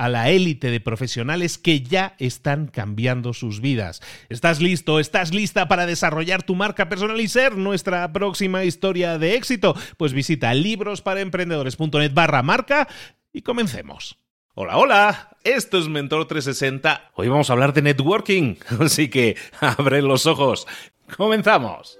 a la élite de profesionales que ya están cambiando sus vidas. ¿Estás listo? ¿Estás lista para desarrollar tu marca personal y ser nuestra próxima historia de éxito? Pues visita librosparaemprendedores.net barra marca y comencemos. Hola, hola, esto es Mentor 360. Hoy vamos a hablar de networking, así que abre los ojos. Comenzamos.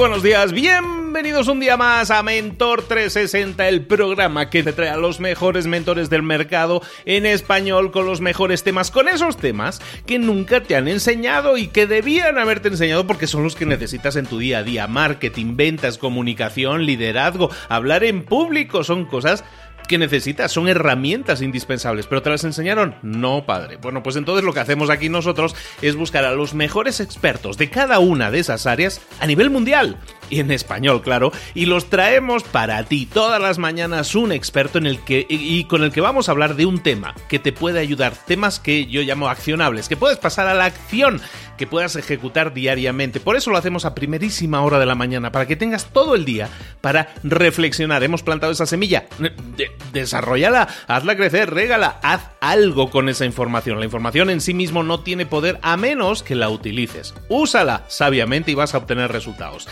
Buenos días, bienvenidos un día más a Mentor 360, el programa que te trae a los mejores mentores del mercado en español con los mejores temas, con esos temas que nunca te han enseñado y que debían haberte enseñado porque son los que necesitas en tu día a día, marketing, ventas, comunicación, liderazgo, hablar en público, son cosas que necesitas, son herramientas indispensables, pero ¿te las enseñaron? No, padre. Bueno, pues entonces lo que hacemos aquí nosotros es buscar a los mejores expertos de cada una de esas áreas a nivel mundial y en español, claro, y los traemos para ti todas las mañanas un experto en el que y con el que vamos a hablar de un tema que te puede ayudar, temas que yo llamo accionables, que puedes pasar a la acción que puedas ejecutar diariamente. Por eso lo hacemos a primerísima hora de la mañana, para que tengas todo el día para reflexionar. Hemos plantado esa semilla, desarrollala, hazla crecer, régala, haz algo con esa información. La información en sí mismo no tiene poder a menos que la utilices. Úsala sabiamente y vas a obtener resultados.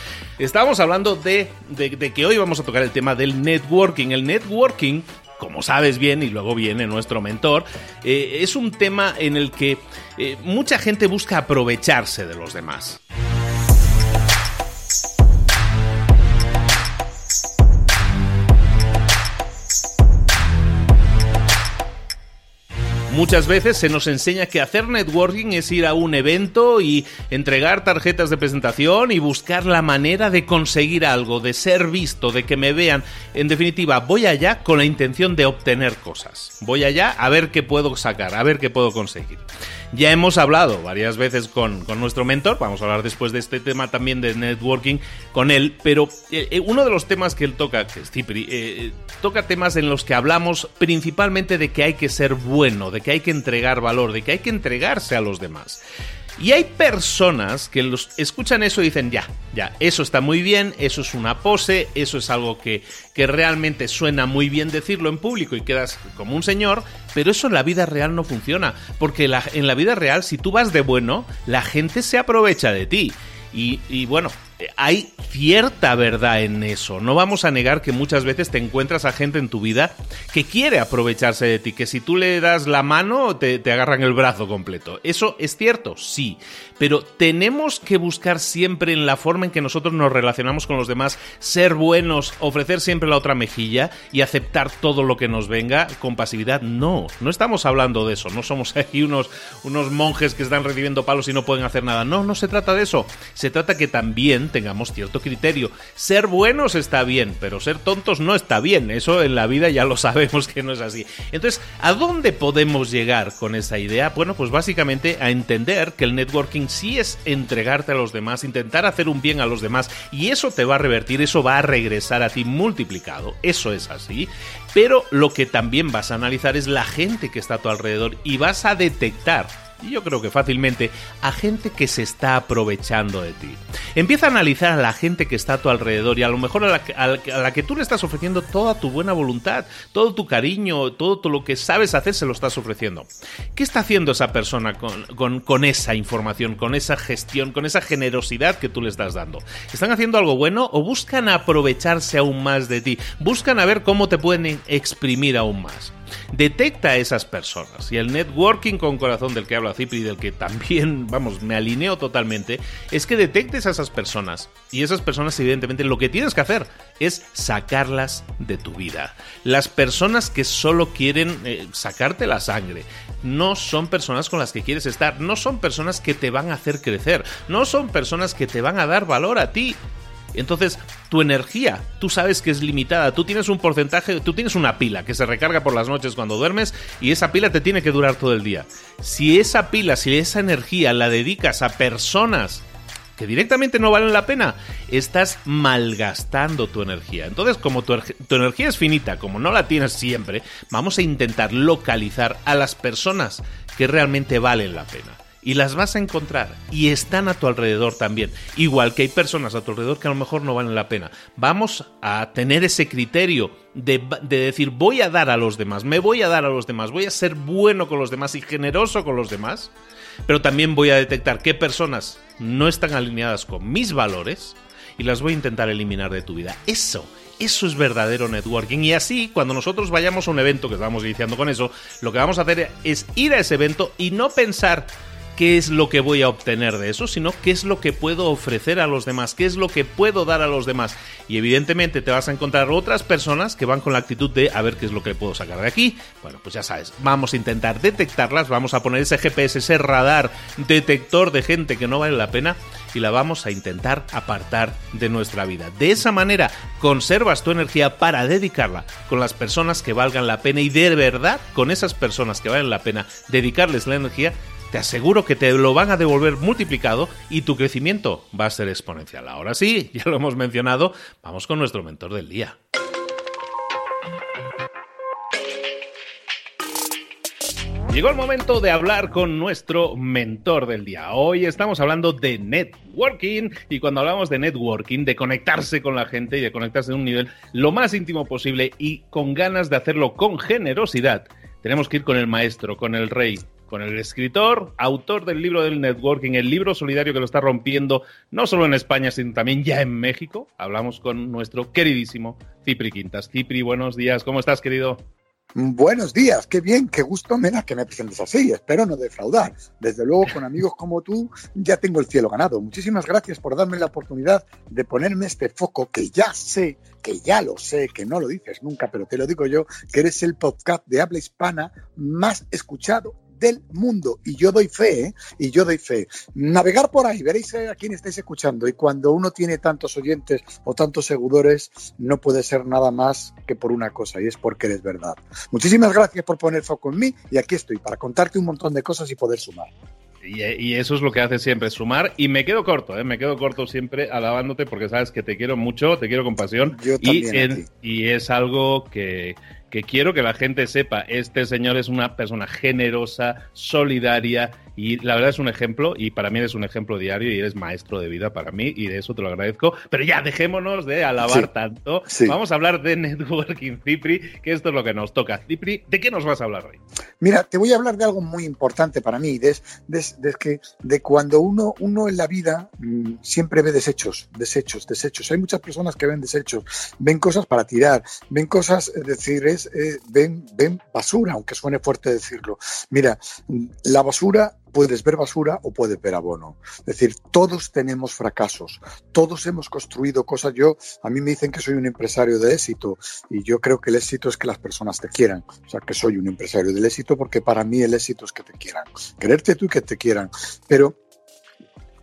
Estamos hablando de, de que hoy vamos a tocar el tema del networking. El networking como sabes bien, y luego viene nuestro mentor, eh, es un tema en el que eh, mucha gente busca aprovecharse de los demás. Muchas veces se nos enseña que hacer networking es ir a un evento y entregar tarjetas de presentación y buscar la manera de conseguir algo, de ser visto, de que me vean. En definitiva, voy allá con la intención de obtener cosas. Voy allá a ver qué puedo sacar, a ver qué puedo conseguir. Ya hemos hablado varias veces con, nuestro mentor, vamos a hablar después de este tema también de networking con él, pero eh, eh, uno de los temas que él toca, que es Cipri, eh, toca temas en los que hablamos principalmente de que hay que ser bueno, de que hay que entregar valor, de que hay que entregarse a los demás. Y hay personas que los escuchan eso y dicen, ya, ya, eso está muy bien, eso es una pose, eso es algo que, que realmente suena muy bien decirlo en público y quedas como un señor, pero eso en la vida real no funciona, porque en la vida real si tú vas de bueno, la gente se aprovecha de ti. Y bueno, hay cierta verdad en eso. No vamos a negar que muchas veces te encuentras a gente en tu vida que quiere aprovecharse de ti, que si tú le das la mano te, te agarran el brazo completo. Eso es cierto, sí, pero tenemos que buscar siempre en la forma en que nosotros nos relacionamos con los demás, ser buenos, ofrecer siempre la otra mejilla y aceptar todo lo que nos venga con pasividad. No, no estamos hablando de eso, no somos aquí unos, unos monjes que están recibiendo palos y no pueden hacer nada. No, no se trata de eso. Se trata que también tengamos cierto criterio. Ser buenos está bien, pero ser tontos no está bien. Eso en la vida ya lo sabemos que no es así. Entonces, ¿a dónde podemos llegar con esa idea? Bueno, pues básicamente a entender que el networking sí es entregarte a los demás, intentar hacer un bien a los demás y eso te va a revertir, eso va a regresar a ti multiplicado. Eso es así. Pero lo que también vas a analizar es la gente que está a tu alrededor y vas a detectar y yo creo que fácilmente, a gente que se está aprovechando de ti. Empieza a analizar a la gente que está a tu alrededor y a lo mejor a la, que tú le estás ofreciendo toda tu buena voluntad, todo tu cariño, todo, lo que sabes hacer se lo estás ofreciendo. ¿Qué está haciendo esa persona con, con esa información, con esa gestión, con esa generosidad que tú le estás dando? ¿Están haciendo algo bueno o buscan aprovecharse aún más de ti? Buscan a ver cómo te pueden exprimir aún más detecta a esas personas. Y el networking con corazón del que habla Cipri y del que también, vamos, me alineo totalmente, es que detectes a esas personas. Y esas personas, evidentemente, lo que tienes que hacer es sacarlas de tu vida. Las personas que solo quieren eh, sacarte la sangre, no son personas con las que quieres estar, no son personas que te van a hacer crecer, no son personas que te van a dar valor a ti. Entonces, tu energía, tú sabes que es limitada, tú tienes un porcentaje, tú tienes una pila que se recarga por las noches cuando duermes y esa pila te tiene que durar todo el día. Si esa pila, si esa energía la dedicas a personas que directamente no valen la pena, estás malgastando tu energía. Entonces, como tu, tu, energía es finita, como no la tienes siempre, vamos a intentar localizar a las personas que realmente valen la pena y las vas a encontrar y están a tu alrededor también. Igual que hay personas a tu alrededor que a lo mejor no valen la pena. Vamos a tener ese criterio de, decir voy a dar a los demás, me voy a dar a los demás, voy a ser bueno con los demás y generoso con los demás, pero también voy a detectar qué personas no están alineadas con mis valores y las voy a intentar eliminar de tu vida. Eso eso es verdadero networking. Y así, cuando nosotros vayamos a un evento, que estamos iniciando con eso, lo que vamos a hacer es ir a ese evento y no pensar qué es lo que voy a obtener de eso, sino qué es lo que puedo ofrecer a los demás, qué es lo que puedo dar a los demás. Y evidentemente te vas a encontrar otras personas que van con la actitud de a ver qué es lo que puedo sacar de aquí. Bueno, pues ya sabes, vamos a intentar detectarlas, vamos a poner ese GPS, ese radar detector de gente que no vale la pena y la vamos a intentar apartar de nuestra vida. De esa manera conservas tu energía para dedicarla con las personas que valgan la pena y de verdad con esas personas que valen la pena dedicarles la energía te aseguro que te lo van a devolver multiplicado y tu crecimiento va a ser exponencial. Ahora sí, ya lo hemos mencionado, vamos con nuestro mentor del día. Llegó el momento de hablar con nuestro mentor del día. Hoy estamos hablando de networking y cuando hablamos de networking, de conectarse con la gente y de conectarse en un nivel lo más íntimo posible y con ganas de hacerlo con generosidad, tenemos que ir con el maestro, con el rey, con el escritor, autor del libro del networking, el libro solidario que lo está rompiendo no solo en España, sino también ya en México. Hablamos con nuestro queridísimo Cipri Quintas. Cipri, buenos días, ¿cómo estás, querido? Buenos días, qué bien, qué gusto me que me presentes así. Espero no defraudar. Desde luego, con amigos como tú, ya tengo el cielo ganado. Muchísimas gracias por darme la oportunidad de ponerme este foco que ya sé, que ya lo sé, que no lo dices nunca, pero te lo digo yo, que eres el podcast de habla hispana más escuchado del mundo. Y yo doy fe, ¿eh? y yo doy fe. Navegar por ahí, veréis a quién estáis escuchando. Y cuando uno tiene tantos oyentes o tantos seguidores, no puede ser nada más que por una cosa, y es porque eres verdad. Muchísimas gracias por poner foco en mí, y aquí estoy para contarte un montón de cosas y poder sumar. Y, eso es lo que hace siempre, sumar. Y me quedo corto, ¿eh? me quedo corto siempre alabándote porque sabes que te quiero mucho, te quiero con pasión. y, y es algo que, que quiero que la gente sepa, este señor es una persona generosa, solidaria y la verdad es un ejemplo y para mí eres un ejemplo diario y eres maestro de vida para mí y de eso te lo agradezco. Pero ya dejémonos de alabar tanto. Vamos a hablar de networking, Cipri, que esto es lo que nos toca. Cipri, ¿de qué nos vas a hablar hoy? Mira, te voy a hablar de algo muy importante para mí, de, de, que, de cuando uno, uno en la vida mm, siempre ve desechos, desechos, desechos. Hay muchas personas que ven desechos, ven cosas para tirar, ven cosas, es decir, es, eh, ven, ven basura, aunque suene fuerte decirlo. Mira, la basura puedes ver basura o puedes ver abono. Es decir, todos tenemos fracasos, todos hemos construido cosas. Yo, a mí me dicen que soy un empresario de éxito y yo creo que el éxito es que las personas te quieran. O sea, que soy un empresario del éxito porque para mí el éxito es que te quieran. Quererte tú y que te quieran. Pero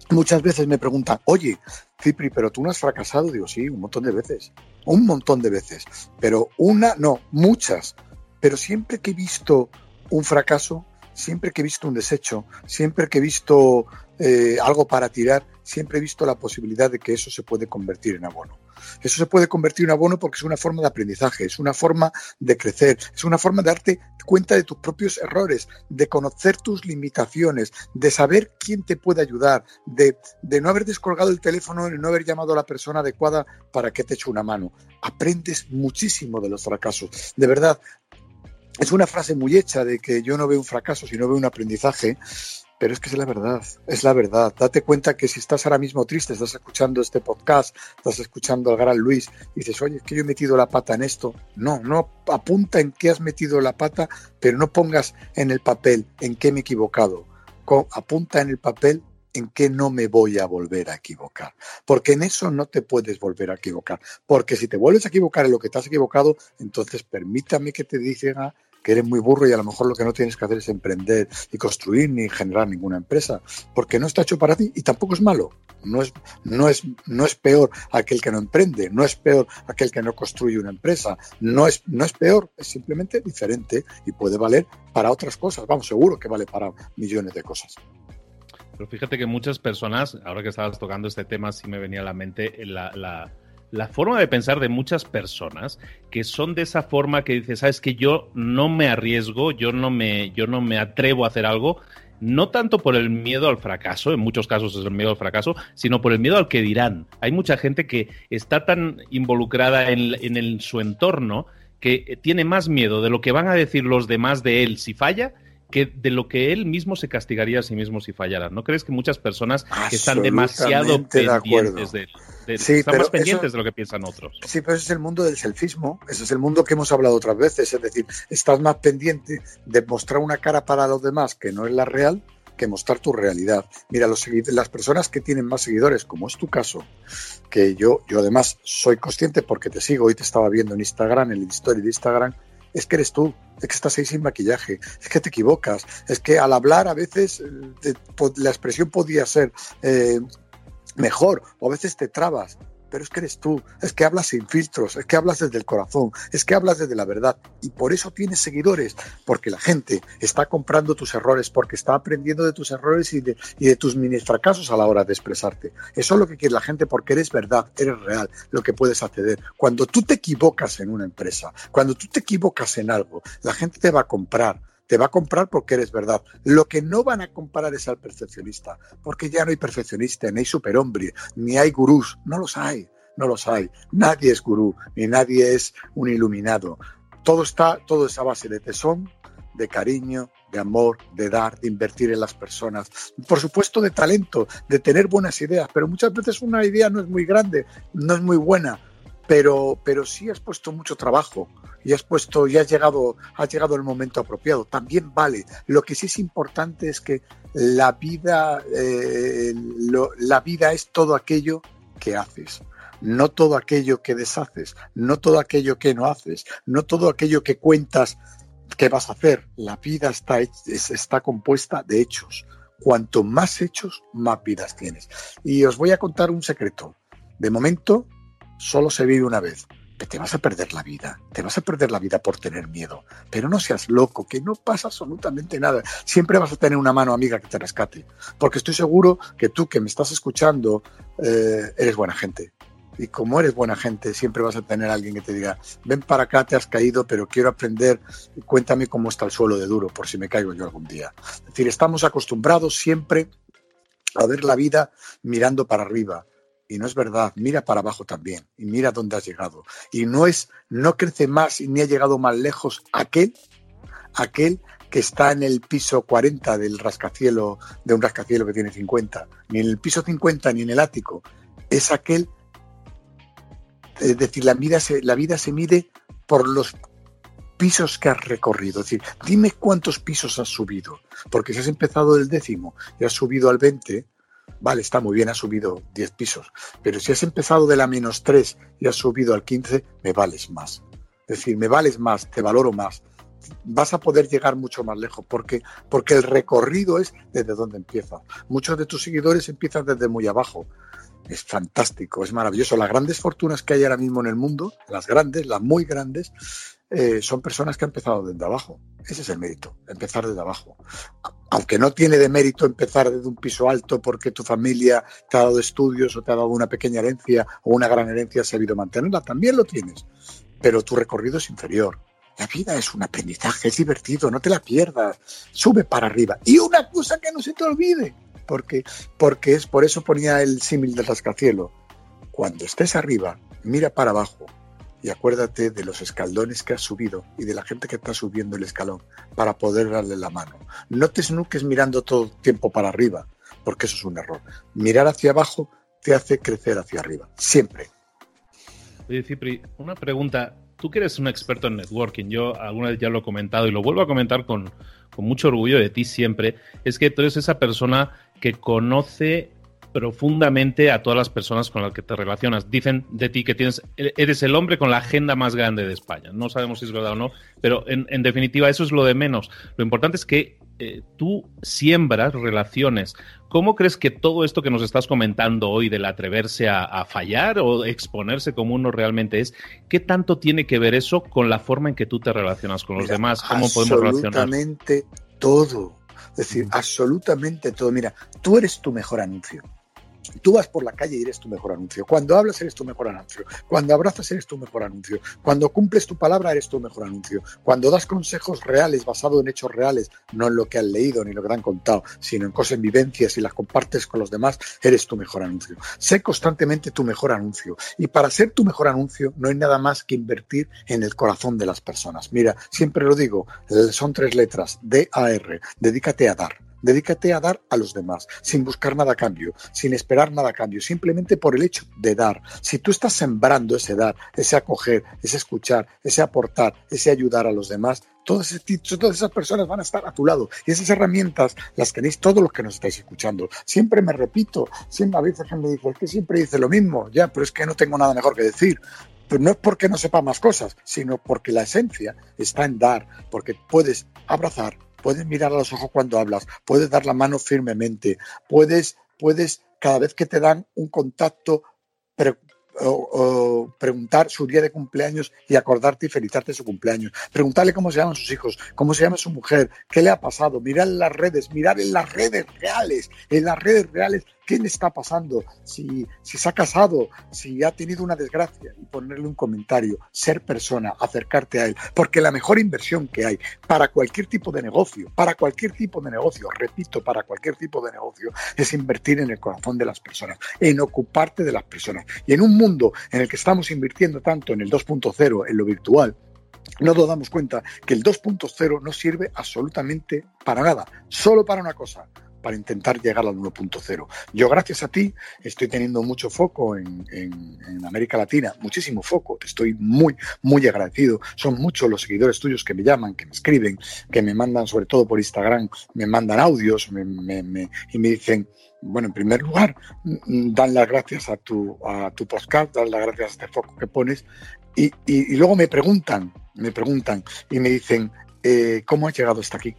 muchas veces me preguntan, oye, Cipri, pero tú no has fracasado. Digo, sí, un montón de veces. Un montón de veces. Pero una, no, muchas. Pero siempre que he visto un fracaso, siempre que he visto un desecho, siempre que he visto eh, algo para tirar, siempre he visto la posibilidad de que eso se puede convertir en abono. Eso se puede convertir en abono porque es una forma de aprendizaje, es una forma de crecer, es una forma de darte cuenta de tus propios errores, de conocer tus limitaciones, de saber quién te puede ayudar, de, de no haber descolgado el teléfono y no haber llamado a la persona adecuada para que te eche una mano. Aprendes muchísimo de los fracasos. De verdad, es una frase muy hecha de que yo no veo un fracaso, sino veo un aprendizaje, pero es que es la verdad, es la verdad. Date cuenta que si estás ahora mismo triste, estás escuchando este podcast, estás escuchando al gran Luis, y dices, oye, es que yo he metido la pata en esto. No, no apunta en qué has metido la pata, pero no pongas en el papel en qué me he equivocado. Apunta en el papel en qué no me voy a volver a equivocar. Porque en eso no te puedes volver a equivocar. Porque si te vuelves a equivocar en lo que te has equivocado, entonces permítame que te diga que eres muy burro y a lo mejor lo que no tienes que hacer es emprender y construir ni generar ninguna empresa, porque no está hecho para ti y tampoco es malo. No es, no es, no es peor aquel que no emprende, no es peor aquel que no construye una empresa, no es, no es peor, es simplemente diferente y puede valer para otras cosas. Vamos, seguro que vale para millones de cosas. Pero fíjate que muchas personas, ahora que estabas tocando este tema, sí me venía a la mente la, la forma de pensar de muchas personas que son de esa forma que dices, sabes que yo no me arriesgo, yo no me, yo no me atrevo a hacer algo, no tanto por el miedo al fracaso, en muchos casos es el miedo al fracaso, sino por el miedo al que dirán. Hay mucha gente que está tan involucrada en, en su entorno que tiene más miedo de lo que van a decir los demás de él si falla que de lo que él mismo se castigaría a sí mismo si fallara. ¿No crees que muchas personas que están demasiado pendientes de, están más pendientes de lo que piensan otros? Sí, pero ese es el mundo del selfismo, ese es el mundo que hemos hablado otras veces, es decir, estás más pendiente de mostrar una cara para los demás que no es la real que mostrar tu realidad. Mira, los, las personas que tienen más seguidores, como es tu caso, que yo, yo además soy consciente porque te sigo y te estaba viendo en Instagram, en el story de Instagram, es que eres tú, es que estás ahí sin maquillaje, es que te equivocas, es que al hablar a veces eh, la expresión podía ser eh, mejor o a veces te trabas, pero es que eres tú, es que hablas sin filtros, es que hablas desde el corazón, es que hablas desde la verdad y por eso tienes seguidores, porque la gente está comprando tus errores, porque está aprendiendo de tus errores y de, y de tus mini fracasos a la hora de expresarte. Eso es lo que quiere la gente porque eres verdad, eres real, lo que puedes acceder. Cuando tú te equivocas en una empresa, cuando tú te equivocas en algo, la gente te va a comprar te va a comprar porque eres verdad. Lo que no van a comprar es al perfeccionista, porque ya no hay perfeccionista, ni hay superhombre, ni hay gurús, no los hay, no los hay. Nadie es gurú, ni nadie es un iluminado. Todo está, todo es a base de tesón, de cariño, de amor, de dar, de invertir en las personas. Por supuesto, de talento, de tener buenas ideas, pero muchas veces una idea no es muy grande, no es muy buena, pero, pero sí has puesto mucho trabajo y has puesto y has llegado, llegado el momento apropiado. También vale. Lo que sí es importante es que la vida, eh, la vida es todo aquello que haces. No todo aquello que deshaces, no todo aquello que no haces, no todo aquello que cuentas que vas a hacer. La vida está, está compuesta de hechos. Cuanto más hechos, más vidas tienes. Y os voy a contar un secreto. De momento, solo se vive una vez. Te vas a perder la vida, te vas a perder la vida por tener miedo. Pero no seas loco, que no pasa absolutamente nada. Siempre vas a tener una mano amiga que te rescate. Porque estoy seguro que tú que me estás escuchando eh, eres buena gente. y como eres buena gente, siempre vas a tener alguien que te diga, ven para acá, te has caído, pero quiero aprender, cuéntame cómo está el suelo de duro, por si me caigo yo algún día. Es decir, estamos acostumbrados siempre a ver la vida mirando para arriba. Y no es verdad, mira para abajo también y mira dónde has llegado. Y no es, no crece más ni ha llegado más lejos aquel, aquel que está en el piso 40 del rascacielo, de un rascacielo que tiene 50, ni en el piso 50 ni en el ático. Es aquel es decir, la vida, se, la vida se mide por los pisos que has recorrido. Es decir, dime cuántos pisos has subido. Porque si has empezado del décimo y has subido al 20, vale, está muy bien, has subido 10 pisos. Pero si has empezado de la menos 3 y has subido al 15, me vales más. Es decir, me vales más, te valoro más. Vas a poder llegar mucho más lejos porque, porque el recorrido es desde donde empiezas. Muchos de tus seguidores empiezan desde muy abajo es fantástico, es maravilloso. Las grandes fortunas que hay ahora mismo en el mundo, las grandes, las muy grandes, eh, son personas que han empezado desde abajo. Ese es el mérito, empezar desde abajo. Aunque no tiene de mérito empezar desde un piso alto porque tu familia te ha dado estudios o te ha dado una pequeña herencia o una gran herencia, has sabido mantenerla, también lo tienes. Pero tu recorrido es inferior. La vida es un aprendizaje, es divertido, no te la pierdas. Sube para arriba. Y una cosa que no se te olvide, porque, porque es por eso ponía el símil del rascacielo. Cuando estés arriba, mira para abajo y acuérdate de los escaldones que has subido y de la gente que está subiendo el escalón para poder darle la mano. No te snuques mirando todo el tiempo para arriba, porque eso es un error. Mirar hacia abajo te hace crecer hacia arriba, siempre. Oye, Cipri, una pregunta. Tú que eres un experto en networking, yo alguna vez ya lo he comentado y lo vuelvo a comentar con, con mucho orgullo de ti siempre, es que tú eres esa persona que conoce profundamente a todas las personas con las que te relacionas. Dicen de ti que tienes, eres el hombre con la agenda más grande de España. No sabemos si es verdad o no, pero en, definitiva eso es lo de menos. Lo importante es que eh, tú siembras relaciones. ¿Cómo crees que todo esto que nos estás comentando hoy del atreverse a, fallar o exponerse como uno realmente es, qué tanto tiene que ver eso con la forma en que tú te relacionas con los demás? ¿Cómo podemos relacionar? Absolutamente todo. Es decir, absolutamente todo. Mira, tú eres tu mejor anuncio. Tú vas por la calle y eres tu mejor anuncio. Cuando hablas eres tu mejor anuncio. Cuando abrazas eres tu mejor anuncio. Cuando cumples tu palabra eres tu mejor anuncio. Cuando das consejos reales basados en hechos reales, no en lo que han leído ni lo que te han contado, sino en cosas en vivencias y las compartes con los demás, eres tu mejor anuncio. Sé constantemente tu mejor anuncio. Y para ser tu mejor anuncio no hay nada más que invertir en el corazón de las personas. Mira, siempre lo digo, son tres letras, D-A-R. Dedícate a dar. Dedícate a dar a los demás, sin buscar nada a cambio, sin esperar nada a cambio, simplemente por el hecho de dar. Si tú estás sembrando ese dar, ese acoger, ese escuchar, ese aportar, ese ayudar a los demás, todas, esas personas van a estar a tu lado. Y esas herramientas las tenéis todos los que nos estáis escuchando. Siempre me repito, siempre a veces me dice, es que siempre dice lo mismo, ya, pero es que no tengo nada mejor que decir. Pero no es porque no sepa más cosas, sino porque la esencia está en dar, porque puedes abrazar, puedes mirar a los ojos cuando hablas, puedes dar la mano firmemente, puedes, puedes cada vez que te dan un contacto preguntar su día de cumpleaños y acordarte y felicitarte su cumpleaños. Preguntarle cómo se llaman sus hijos, cómo se llama su mujer, qué le ha pasado. Mirar en las redes, mirar en las redes reales, en las redes reales qué le está pasando, si, si se ha casado, si ha tenido una desgracia y ponerle un comentario, ser persona, acercarte a él. Porque la mejor inversión que hay para cualquier tipo de negocio, para cualquier tipo de negocio, repito, para cualquier tipo de negocio, es invertir en el corazón de las personas, en ocuparte de las personas. Y en un mundo en el que estamos invirtiendo tanto en el 2.0, en lo virtual, no nos damos cuenta que el 2.0 no sirve absolutamente para nada, solo para una cosa, para intentar llegar al 1.0. Yo, gracias a ti, estoy teniendo mucho foco en, América Latina, muchísimo foco. Estoy muy, muy agradecido. Son muchos los seguidores tuyos que me llaman, que me escriben, que me mandan, sobre todo por Instagram, me mandan audios y me dicen, bueno, en primer lugar, mm, dan las gracias a tu, a tu podcast, dan las gracias a este foco que pones y, luego me preguntan, me preguntan y me dicen, eh, ¿cómo has llegado hasta aquí?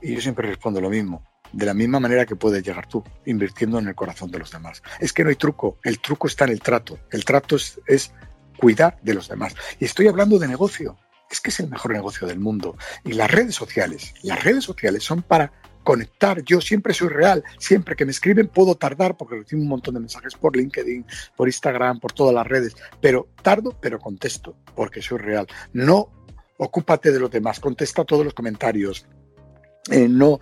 Y yo siempre respondo lo mismo de la misma manera que puedes llegar tú, invirtiendo en el corazón de los demás. Es que no hay truco, el truco está en el trato. El trato es, cuidar de los demás. Y estoy hablando de negocio. Es que es el mejor negocio del mundo. Y las redes sociales, las redes sociales son para conectar. Yo siempre soy real, siempre que me escriben puedo tardar porque recibo un montón de mensajes por LinkedIn, por Instagram, por todas las redes, pero tardo, pero contesto porque soy real. No ocúpate de los demás, contesta todos los comentarios, eh, no,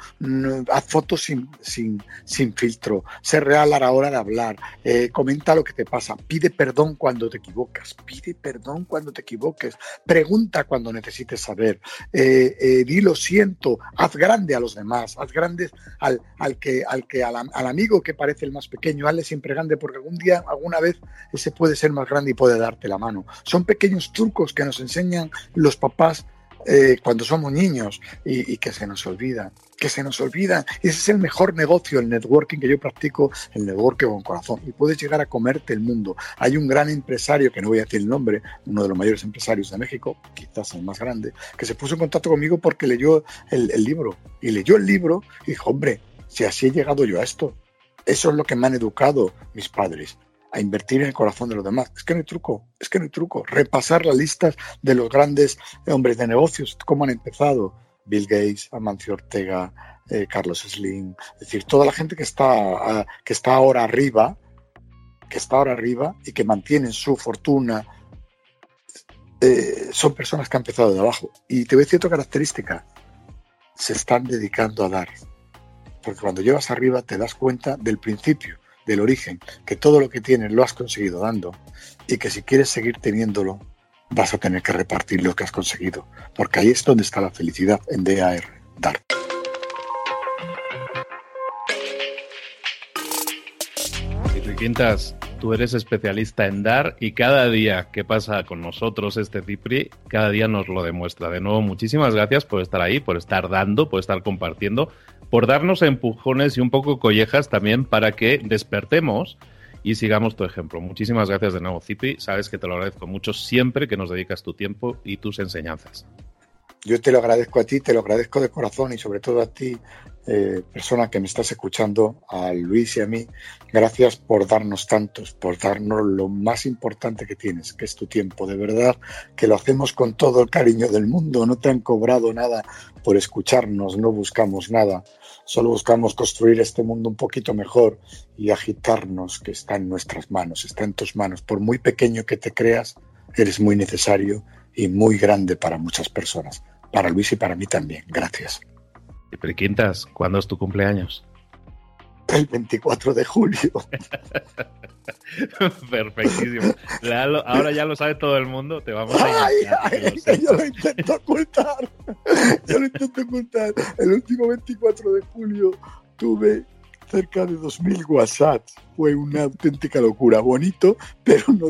haz fotos sin, sin, sin, filtro, sé real a la hora de hablar, eh, comenta lo que te pasa, pide perdón cuando te equivocas, pide perdón cuando te equivoques, pregunta cuando necesites saber, eh, di lo siento, haz grande a los demás, haz grande al, al que, al, que al, al, amigo que parece el más pequeño, hazle siempre grande porque algún día, alguna vez, ese puede ser más grande y puede darte la mano. Son pequeños trucos que nos enseñan los papás eh, cuando somos niños y, que se nos olvida, que se nos olvida. Ese es el mejor negocio, el networking que yo practico, el networking con corazón. Y puedes llegar a comerte el mundo. Hay un gran empresario, que no voy a decir el nombre, uno de los mayores empresarios de México, quizás el más grande, que se puso en contacto conmigo porque leyó el, el libro. Y leyó el libro y dijo, hombre, si así he llegado yo a esto. Eso es lo que me han educado mis padres a invertir en el corazón de los demás. Es que no hay truco, es que no hay truco. Repasar las listas de los grandes hombres de negocios, cómo han empezado. Bill Gates, Amancio Ortega, eh, Carlos Slim, es decir, toda la gente que está, ah, que está ahora arriba, que está ahora arriba y que mantienen su fortuna, eh, son personas que han empezado de abajo. Y te voy a característica, se están dedicando a dar. Porque cuando llevas arriba te das cuenta del principio del origen, que todo lo que tienes lo has conseguido dando y que si quieres seguir teniéndolo, vas a tener que repartir lo que has conseguido, porque ahí es donde está la felicidad en DAR, dar. Quintas, tú eres especialista en dar y cada día que pasa con nosotros este Cipri, cada día nos lo demuestra. De nuevo, muchísimas gracias por estar ahí, por estar dando, por estar compartiendo por darnos empujones y un poco collejas también para que despertemos y sigamos tu ejemplo. Muchísimas gracias de nuevo, Cipi. Sabes que te lo agradezco mucho siempre que nos dedicas tu tiempo y tus enseñanzas. Yo te lo agradezco a ti, te lo agradezco de corazón y sobre todo a ti, eh, persona que me estás escuchando, a Luis y a mí. Gracias por darnos tantos, por darnos lo más importante que tienes, que es tu tiempo. De verdad que lo hacemos con todo el cariño del mundo. No te han cobrado nada por escucharnos, no buscamos nada. Solo buscamos construir este mundo un poquito mejor y agitarnos, que está en nuestras manos, está en tus manos. Por muy pequeño que te creas, eres muy necesario y muy grande para muchas personas para Luis y para mí también. Gracias. ¿Y Quintas, cuándo es tu cumpleaños? El 24 de julio. Perfectísimo. Ahora ya lo sabe todo el mundo. Te vamos a ay, ay, yo lo intento ocultar. Yo lo intento ocultar. El último 24 de julio tuve cerca de 2.000 WhatsApp. Fue una auténtica locura. Bonito, pero no,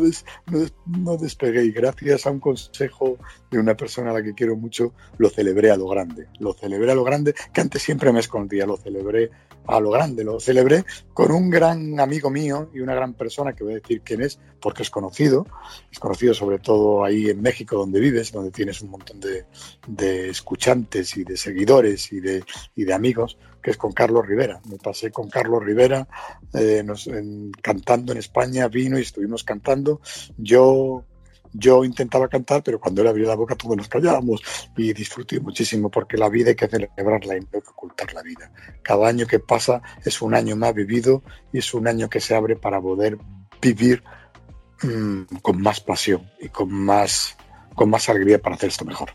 no, despegué. Y gracias a un consejo de una persona a la que quiero mucho, lo celebré a lo grande. Lo celebré a lo grande, que antes siempre me escondía. Lo celebré a lo grande. Lo celebré con un gran amigo mío y una gran persona que voy a decir quién es, porque es conocido. Es conocido sobre todo ahí en México, donde vives, donde tienes un montón de, de escuchantes y de seguidores y de, y de amigos que es con Carlos Rivera. Me pasé con Carlos Rivera eh, cantando en España, vino y estuvimos cantando. Yo yo intentaba cantar, pero cuando él abrió la boca todos nos callábamos y disfruté muchísimo porque la vida hay que celebrarla y no hay que ocultar la vida. Cada año que pasa es un año más vivido y es un año que se abre para poder vivir mm, con más pasión y con más, con más alegría para hacer esto mejor.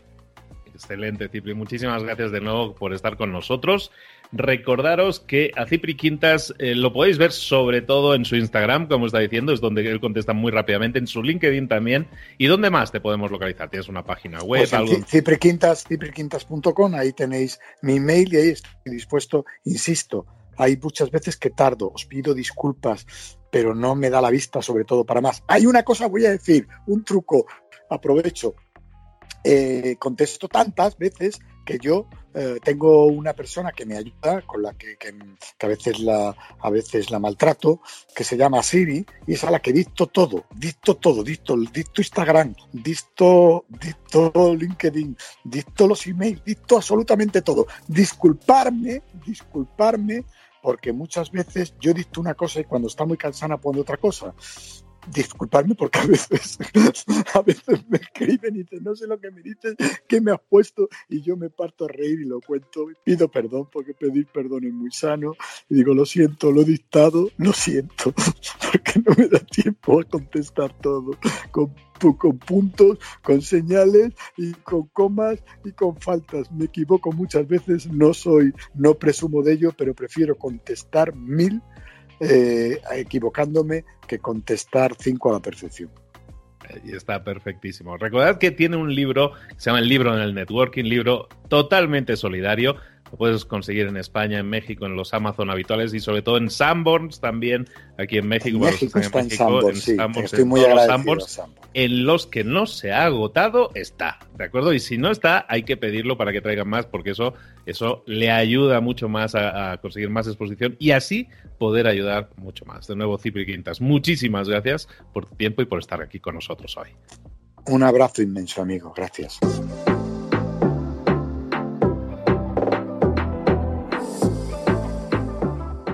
Excelente, Cipri. Muchísimas gracias de nuevo por estar con nosotros. Recordaros que a Cipri Quintas eh, lo podéis ver sobre todo en su Instagram, como está diciendo, es donde él contesta muy rápidamente, en su LinkedIn también. ¿Y dónde más te podemos localizar? ¿Tienes una página web? Pues algo? Cipriquintas, cipriquintas.com, ahí tenéis mi email y ahí estoy dispuesto, insisto, hay muchas veces que tardo, os pido disculpas, pero no me da la vista, sobre todo para más. Hay una cosa, voy a decir, un truco, aprovecho. Eh, contesto tantas veces que yo eh, tengo una persona que me ayuda, con la que, a, veces la, a veces la maltrato, que se llama Siri, y es a la que dicto todo, dicto todo, dicto, dicto Instagram, dicto, dicto LinkedIn, dicto los emails, dicto absolutamente todo. Disculparme, disculparme, porque muchas veces yo dicto una cosa y cuando está muy cansada pongo otra cosa disculparme porque a veces, a veces me escriben y dicen, no sé lo que me dices, qué me has puesto, y yo me parto a reír y lo cuento. Pido perdón porque pedir perdón es muy sano. Y digo, lo siento, lo he dictado, lo siento, porque no me da tiempo a contestar todo con, con puntos, con señales y con comas y con faltas. Me equivoco muchas veces, no soy, no presumo de ello, pero prefiero contestar mil eh, equivocándome que contestar cinco a la perfección. Y está perfectísimo. Recordad que tiene un libro, se llama El libro en el networking, libro totalmente solidario, lo puedes conseguir en España, en México, en los Amazon habituales y sobre todo en Sanborns también, aquí en México. En México está en, Sanborns, sí, estoy muy agradecido Sanborns, En los que no se ha agotado, está, ¿de acuerdo? Y si no está, hay que pedirlo para que traigan más, porque eso, eso le ayuda mucho más a, conseguir más exposición y así poder ayudar mucho más. De nuevo, Cipri Quintas, muchísimas gracias por tu tiempo y por estar aquí con nosotros hoy. Un abrazo inmenso, amigo. Gracias.